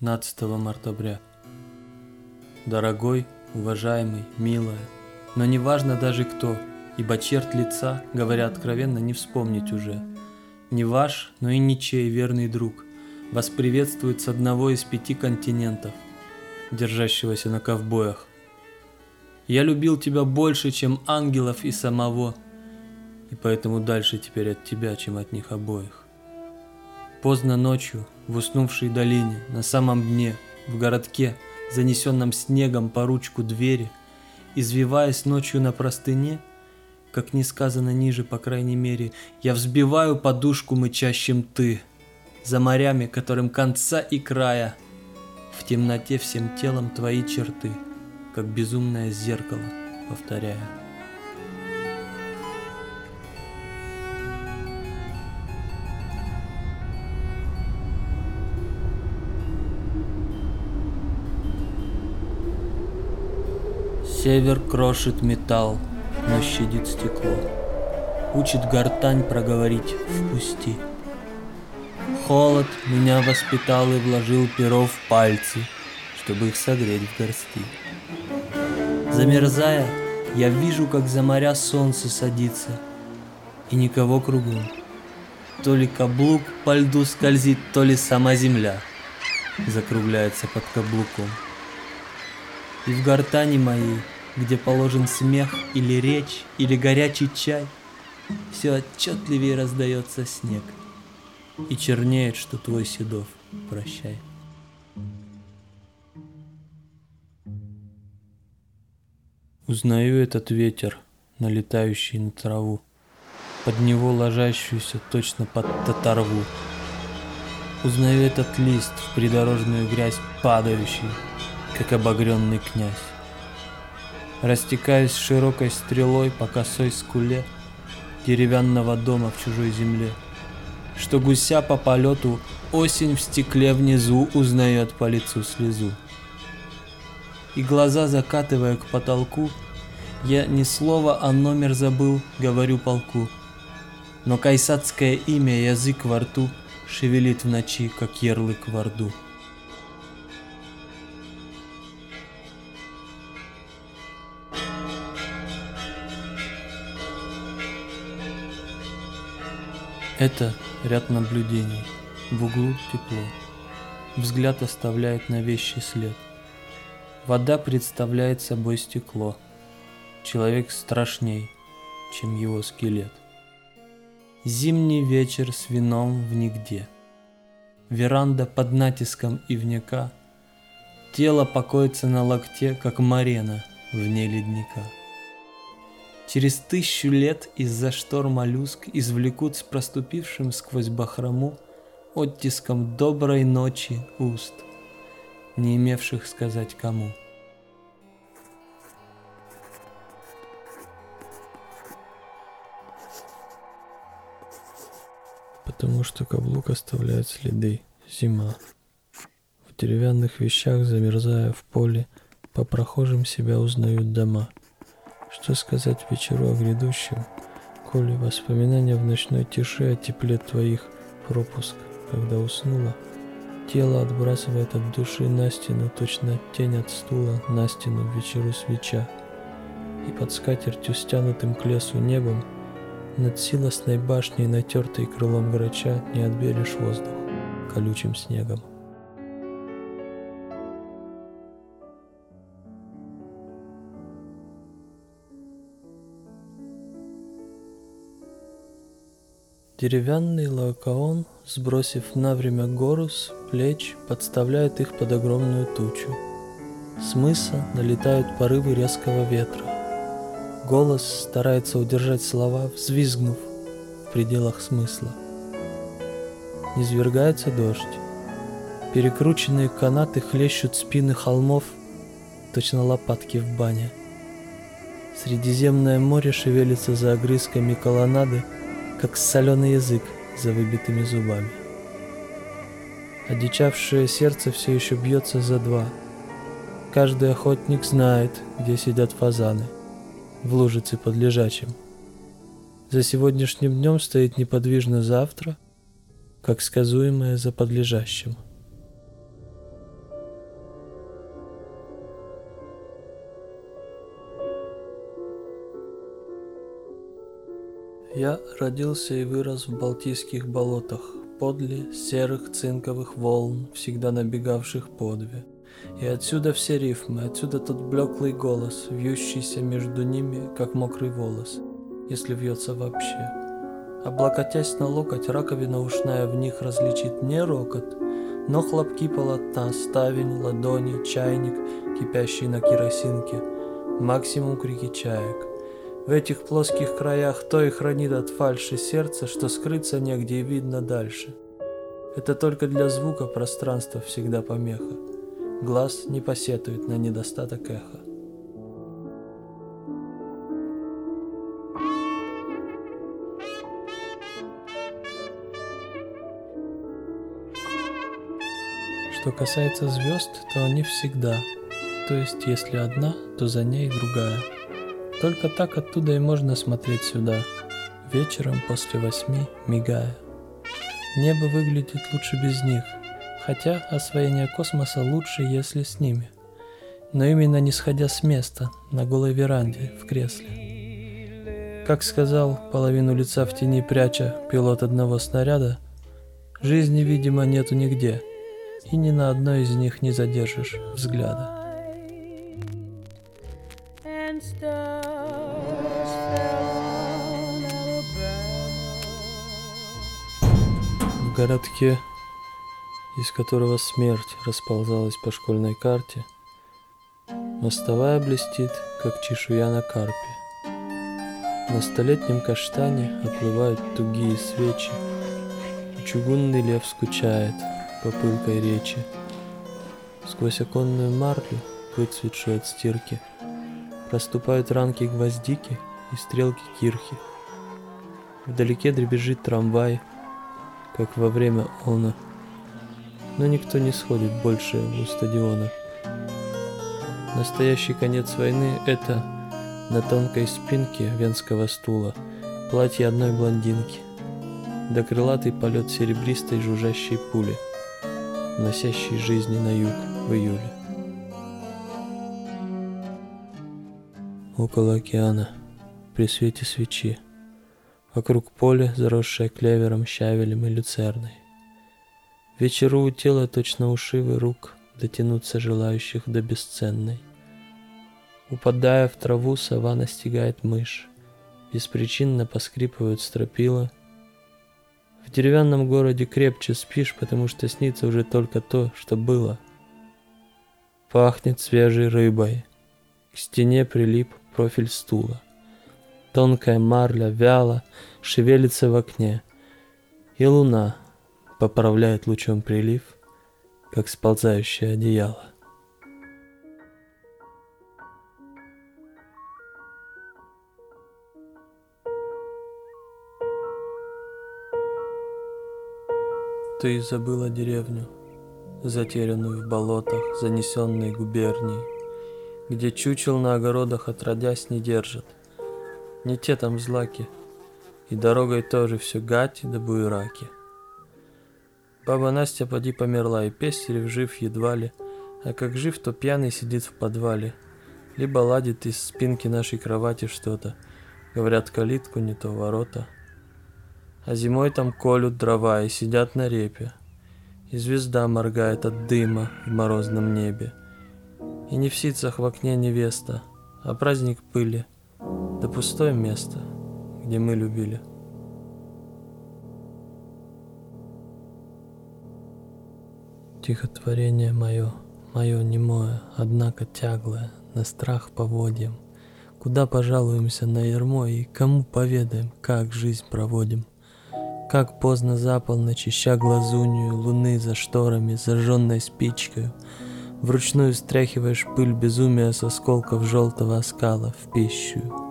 15 мартабря. Дорогой, уважаемый, милая, но не важно даже кто, ибо черт лица, говоря откровенно, не вспомнить уже. Не ваш, но и ничей верный друг, вас приветствует с одного из пяти континентов, держащегося на ковбоях. Я любил тебя больше, чем ангелов и самого, и поэтому дальше теперь от тебя, чем от них обоих. Поздно ночью, в уснувшей долине, на самом дне, в городке, занесенном снегом по ручку двери, извиваясь ночью на простыне, как не сказано ниже, по крайней мере, я взбиваю подушку мычащим ты, за морями, которым конца и края, в темноте всем телом твои черты, как безумное зеркало, повторяя. Север крошит металл, но щадит стекло. Учит гортань проговорить «впусти». Холод меня воспитал и вложил перо в пальцы, чтобы их согреть в горсти. Замерзая, я вижу, как за моря солнце садится, и никого кругом. То ли каблук по льду скользит, то ли сама земля закругляется под каблуком. И в гортани моей где положен смех или речь, или горячий чай, все отчетливее раздается снег, и чернеет, что твой седов, прощай. Узнаю этот ветер, налетающий на траву, под него ложащуюся точно под татарву. Узнаю этот лист в придорожную грязь падающий, как обогренный князь растекаясь широкой стрелой по косой скуле деревянного дома в чужой земле, что гуся по полету осень в стекле внизу узнает по лицу слезу. И глаза закатывая к потолку, я ни слова, а номер забыл, говорю полку. Но кайсадское имя язык во рту шевелит в ночи, как ярлык во рду. Это ряд наблюдений. В углу тепло. Взгляд оставляет на вещи след. Вода представляет собой стекло. Человек страшней, чем его скелет. Зимний вечер с вином в нигде. Веранда под натиском ивняка. Тело покоится на локте, как марена вне ледника. Через тысячу лет из-за штор моллюск извлекут с проступившим сквозь бахрому оттиском доброй ночи уст, не имевших сказать кому. Потому что каблук оставляет следы. Зима. В деревянных вещах, замерзая в поле, по прохожим себя узнают дома — что сказать вечеру о грядущем, коли воспоминания в ночной тиши о тепле твоих пропуск, когда уснула, тело отбрасывает от души на стену, точно тень от стула на стену в вечеру свеча, и под скатертью, стянутым к лесу небом, над силосной башней, натертой крылом грача, не отберешь воздух колючим снегом. Деревянный лаокаон, сбросив на время гору с плеч, подставляет их под огромную тучу. С мыса налетают порывы резкого ветра. Голос старается удержать слова, взвизгнув в пределах смысла. Низвергается дождь. Перекрученные канаты хлещут спины холмов, точно лопатки в бане. Средиземное море шевелится за огрызками колоннады, как соленый язык за выбитыми зубами. Одичавшее сердце все еще бьется за два. Каждый охотник знает, где сидят фазаны, в лужице под лежачим. За сегодняшним днем стоит неподвижно завтра, как сказуемое за подлежащим. Я родился и вырос в Балтийских болотах, подле серых цинковых волн, всегда набегавших по две. И отсюда все рифмы, отсюда тот блеклый голос, вьющийся между ними, как мокрый волос, если вьется вообще. Облокотясь на локоть, раковина ушная в них различит не рокот, но хлопки полотна, ставень, ладони, чайник, кипящий на керосинке, максимум крики чаек. В этих плоских краях то и хранит от фальши сердце, что скрыться негде и видно дальше. Это только для звука пространство всегда помеха. Глаз не посетует на недостаток эха. Что касается звезд, то они всегда. То есть, если одна, то за ней другая. Только так оттуда и можно смотреть сюда, вечером после восьми мигая. Небо выглядит лучше без них, хотя освоение космоса лучше, если с ними. Но именно не сходя с места, на голой веранде, в кресле. Как сказал, половину лица в тени пряча пилот одного снаряда, жизни, видимо, нету нигде – и ни на одной из них не задержишь взгляда. Городке, из которого смерть расползалась по школьной карте, мостовая блестит, как чешуя на карпе. На столетнем каштане оплывают тугие свечи, чугунный лев скучает — по пылкой речи. Сквозь оконную марлю, выцветшую от стирки, Проступают ранки гвоздики и стрелки кирхи. Вдалеке дребезжит трамвай, как во время она. Но никто не сходит больше у стадиона. Настоящий конец войны — это на тонкой спинке венского стула платье одной блондинки, да крылатый полет серебристой жужжащей пули — носящий жизни на юг в июле. Около океана, при свете свечи, вокруг поля, заросшее клевером, щавелем и люцерной. Вечеру у тела точно ушивы рук дотянуться желающих до бесценной. Упадая в траву, сова настигает мышь, беспричинно поскрипывают стропила — в деревянном городе крепче спишь, потому что снится уже только то, что было. Пахнет свежей рыбой. К стене прилип профиль стула. Тонкая марля вяло шевелится в окне. И луна поправляет лучом прилив, как сползающее одеяло. Ты забыла деревню, затерянную в болотах, занесенной губернией, где чучел на огородах отродясь не держат. Не те там злаки, и дорогой тоже все гати да буераки. Баба Настя поди померла, и Пестерев жив едва ли, а как жив, то пьяный сидит в подвале, либо ладит из спинки нашей кровати что-то, говорят калитку, не то ворота — а зимой там колют дрова и сидят на репе. И звезда моргает от дыма в морозном небе. И не в ситцах в окне невеста, а праздник пыли, да пустое место, где мы любили. Тихотворение мое, мое немое, однако тяглое, на страх поводьям. Куда пожалуемся на ермо и кому поведаем, как жизнь проводим. Как поздно за полночь, ища глазунью луны за шторами, зажженной спичкой, Вручную стряхиваешь пыль безумия с осколков желтого оскала в пищу.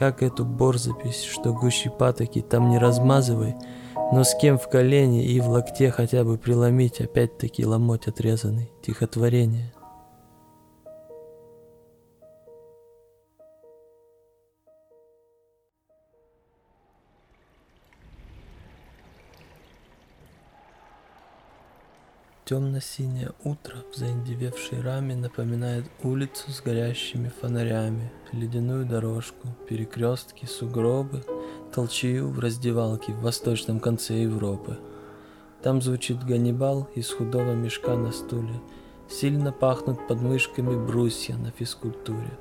Как эту борзапись, что гущи патоки там не размазывай, но с кем в колене и в локте хотя бы приломить, опять-таки ломоть отрезанный, тихотворение — Темно-синее утро в заиндевевшей раме напоминает улицу с горящими фонарями, ледяную дорожку, перекрестки, сугробы, Толчую в раздевалке в восточном конце Европы. Там звучит Ганнибал из худого мешка на стуле. Сильно пахнут подмышками брусья на физкультуре.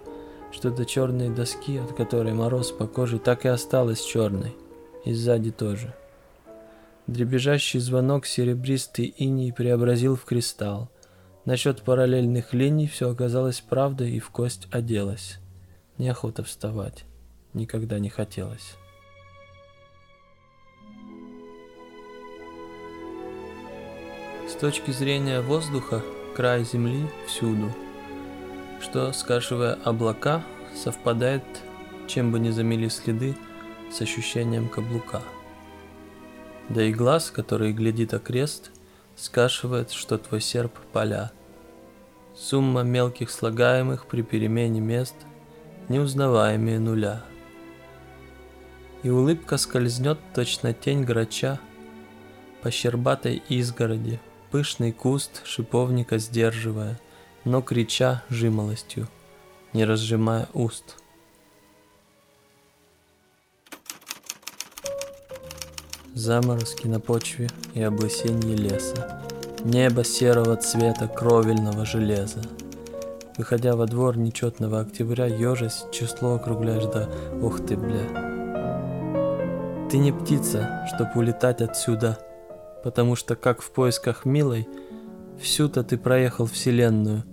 Что-то черные доски, от которой мороз по коже так и осталось черной. И сзади тоже. Дребезжащий звонок серебристый иней преобразил в кристалл. Насчет параллельных линий все оказалось правдой и в кость оделось. Неохота вставать. Никогда не хотелось. С точки зрения воздуха, край Земли всюду, что, скашивая облака, совпадает, чем бы ни замели следы, с ощущением каблука. Да и глаз, который глядит окрест, скашивает, что твой серп поля. Сумма мелких слагаемых при перемене мест, неузнаваемые нуля. И улыбка скользнет точно тень грача по щербатой изгороди, Пышный куст шиповника сдерживая, но крича жимолостью, не разжимая уст. Заморозки на почве и облысенье леса, Небо серого цвета кровельного железа. Выходя во двор нечетного октября, ежась число округляешь до «Ух ты, бля!» Ты не птица, чтоб улетать отсюда — потому что, как в поисках милой, всю-то ты проехал вселенную.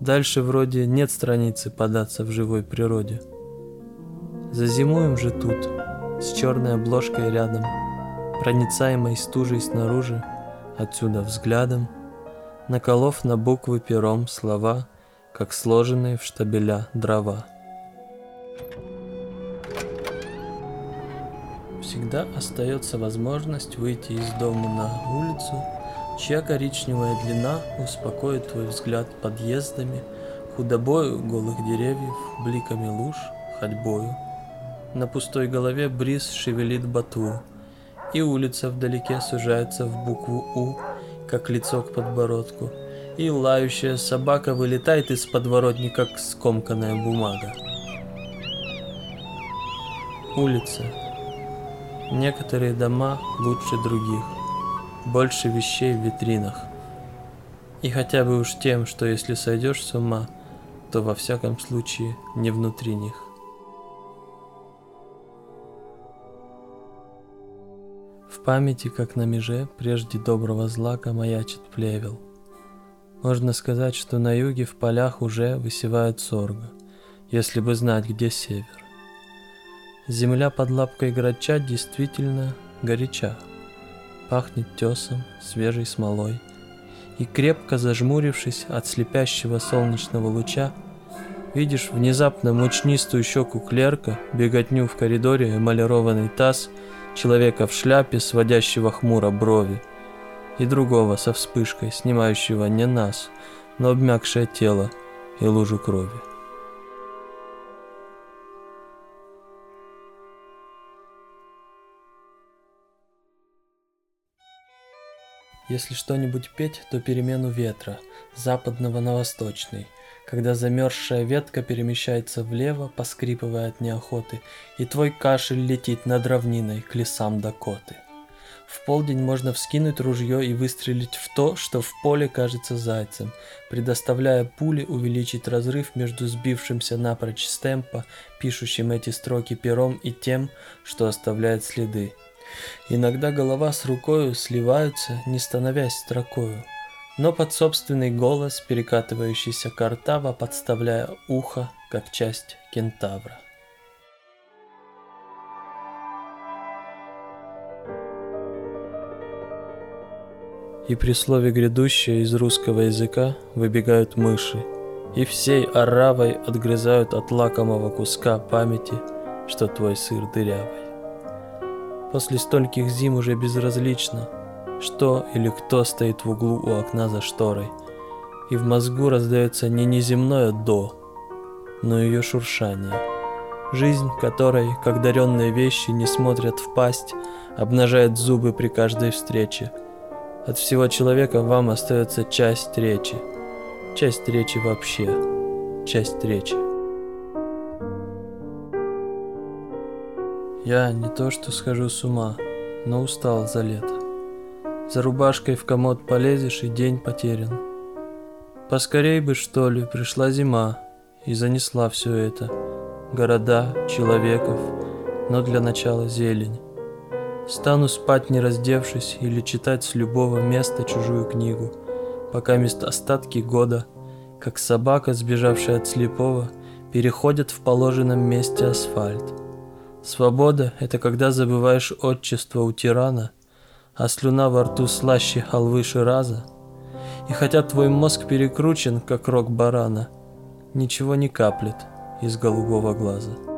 Дальше вроде нет страницы податься в живой природе. Зазимуем же тут, с черной обложкой рядом, проницаемой стужей снаружи, отсюда взглядом, наколов на буквы пером слова, как сложенные в штабеля дрова. всегда остается возможность выйти из дома на улицу, чья коричневая длина успокоит твой взгляд подъездами, худобою голых деревьев, бликами луж, ходьбою. На пустой голове бриз шевелит ботву, и улица вдалеке сужается в букву «У», как лицо к подбородку, и лающая собака вылетает из подворотни, как скомканная бумага. Улица Некоторые дома лучше других, больше вещей в витринах. И хотя бы уж тем, что если сойдешь с ума, то во всяком случае не внутри них. Памяти, как на меже, прежде доброго злака маячит плевел. Можно сказать, что на юге в полях уже высевают сорго, если бы знать, где север. Земля под лапкой грача действительно горяча. Пахнет тесом, свежей смолой. И крепко зажмурившись от слепящего солнечного луча, видишь внезапно мучнистую щеку клерка, беготню в коридоре, эмалированный таз, человека в шляпе, сводящего хмуро брови, и другого со вспышкой, снимающего не нас, но обмякшее тело и лужу крови. Если что-нибудь петь, то перемену ветра, западного на восточный, когда замерзшая ветка перемещается влево, поскрипывая от неохоты, и твой кашель летит над равниной к лесам Дакоты. В полдень можно вскинуть ружье и выстрелить в то, что в поле кажется зайцем, предоставляя пуле увеличить разрыв между сбившимся напрочь с темпа, пишущим эти строки пером и тем, что оставляет следы. Иногда голова с рукою сливаются, не становясь строкою, но под собственный голос, перекатывающийся картава, подставляя ухо, как часть кентавра. И при слове «грядущее» из русского языка выбегают мыши, и всей оравой отгрызают от лакомого куска памяти, что твой сыр дырявый. После стольких зим уже безразлично, что или кто стоит в углу у окна за шторой. И в мозгу раздается не неземное «до», но ее шуршание. Жизнь, которой, как даренные вещи, не смотрят в пасть, обнажает зубы при каждой встрече. От всего человека вам остается часть речи. Часть речи вообще. Часть речи. Я не то что схожу с ума, но устал за лето. За рубашкой в комод полезешь и день потерян. Поскорей бы, что ли, пришла зима и занесла все это. Города, человеков, но для начала зелень. Стану спать не раздевшись или читать с любого места чужую книгу, пока мест остатки года, как собака, сбежавшая от слепого, переходят в положенном месте асфальт. Свобода — это когда забываешь отчество у тирана, а слюна во рту слаще халвы Шираза. И хотя твой мозг перекручен, как рог барана, ничего не каплет из голубого глаза.